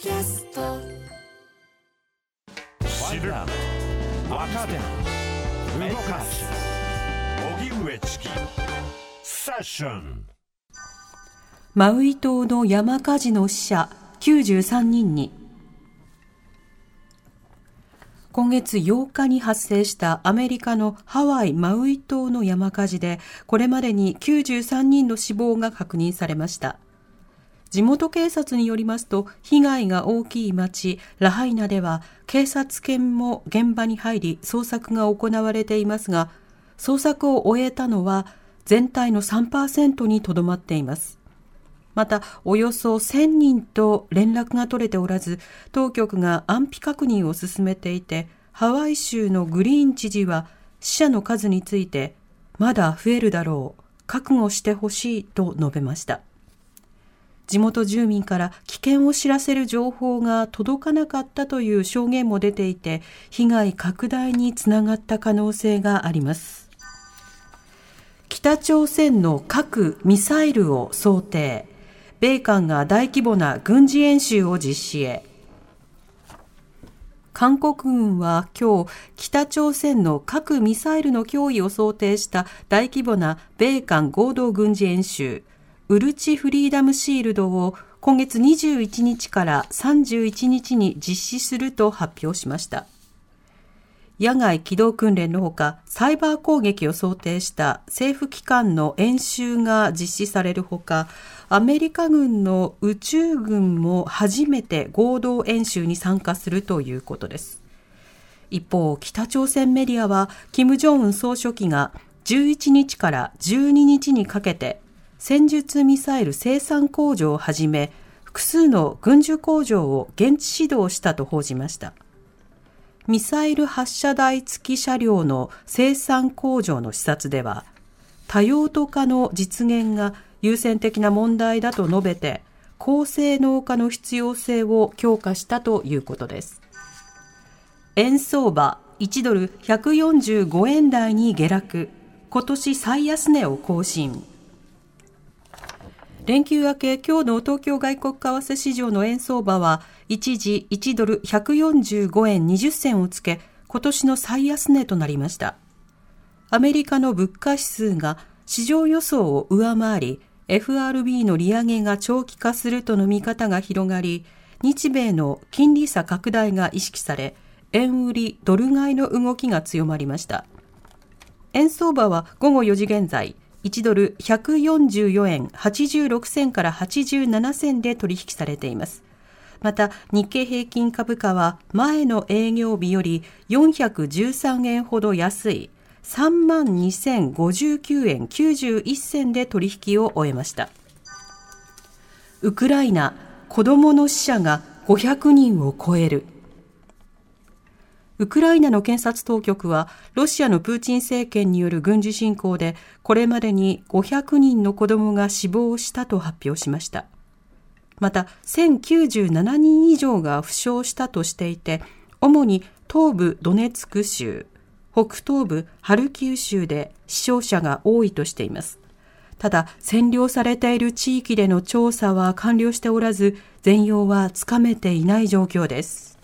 キャスト。知る若手動かす。荻上チキ。セッション。マウイ島の山火事の死者93人に。今月8日に発生したアメリカのハワイ・マウイ島の山火事でこれまでに93人の死亡が確認されました地元警察によりますと被害が大きい町ラハイナでは警察犬も現場に入り捜索が行われていますが捜索を終えたのは全体の3%にとどまっていますまた、およそ1000人と連絡が取れておらず、当局が安否確認を進めていて、ハワイ州のグリーン知事は死者の数について、まだ増えるだろう、覚悟してほしいと述べました。地元住民から危険を知らせる情報が届かなかったという証言も出ていて、被害拡大につながった可能性があります。北朝鮮の核・ミサイルを想定。米韓が大規模な軍事演習を実施へ。韓国軍は今日、北朝鮮の核ミサイルの脅威を想定した大規模な米韓合同軍事演習、ウルチフリーダムシールドを今月21日から31日に実施すると発表しました。野外機動訓練のほか、サイバー攻撃を想定した政府機関の演習が実施されるほか、アメリカ軍の宇宙軍も初めて合同演習に参加するということです。一方、北朝鮮メディアは、金正恩総書記が11日から12日にかけて、戦術ミサイル生産工場をはじめ、複数の軍需工場を現地指導したと報じました。ミサイル発射台付き車両の生産工場の視察では、多用途化の実現が優先的な問題だと述べて、高性能化の必要性を強化したということです。円相場1ドル145円台に下落、今年最安値を更新。連休明け、今日の東京外国為替市場の円相場は、一時1ドル145円20銭をつけ、今年の最安値となりました。アメリカの物価指数が市場予想を上回り、FRB の利上げが長期化するとの見方が広がり、日米の金利差拡大が意識され、円売りドル買いの動きが強まりました。円相場は午後4時現在、1ドル144円86銭から87銭で取引されています。また、日経平均株価は前の営業日より413円ほど安い3万2059円91銭で取引を終えました。ウクライナ、子供の死者が500人を超える。ウクライナの検察当局は、ロシアのプーチン政権による軍事侵攻で、これまでに500人の子供が死亡したと発表しました。また、1097人以上が負傷したとしていて、主に東部ドネツク州、北東部ハルキウ州で死傷者が多いとしています。ただ、占領されている地域での調査は完了しておらず、全容はつかめていない状況です。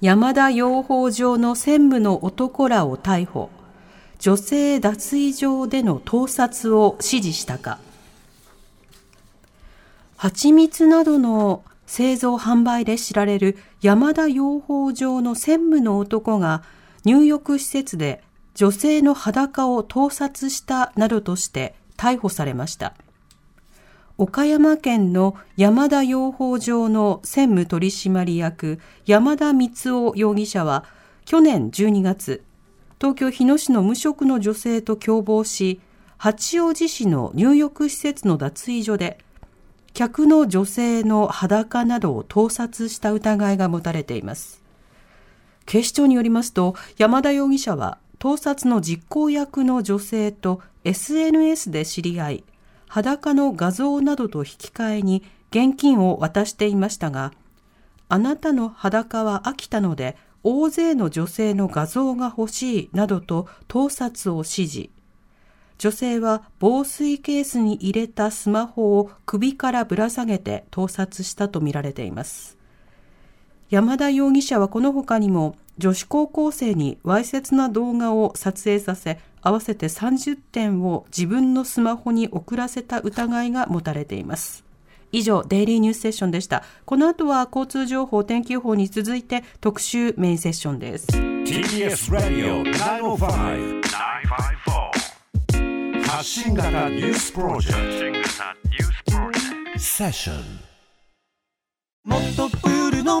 山田養蜂場の専務の男らを逮捕。女性脱衣場での盗撮を指示したか。蜂蜜などの製造販売で知られる山田養蜂場の専務の男が入浴施設で女性の裸を盗撮したなどとして逮捕されました。岡山県の山田養蜂場の専務取締役山田光夫容疑者は去年12月、東京日野市の無職の女性と共謀し、八王子市の入浴施設の脱衣所で、客の女性の裸などを盗撮した疑いが持たれています。警視庁によりますと、山田容疑者は盗撮の実行役の女性と SNS で知り合い、裸の画像などと引き換えに現金を渡していましたが、あなたの裸は飽きたので大勢の女性の画像が欲しいなどと盗撮を指示。女性は防水ケースに入れたスマホを首からぶら下げて盗撮したとみられています。山田容疑者はこの他にも女子高校生にわいせつな動画を撮影させ、合わせて30点を自分のスマホに送らせた疑いが持たれています。以上、デイリーニュースセッションでした。この後は交通情報、天気予報に続いて特集メインセッションです。TBS ラディオ905-954発信型ニュースプロジェクトセッションもっとプールの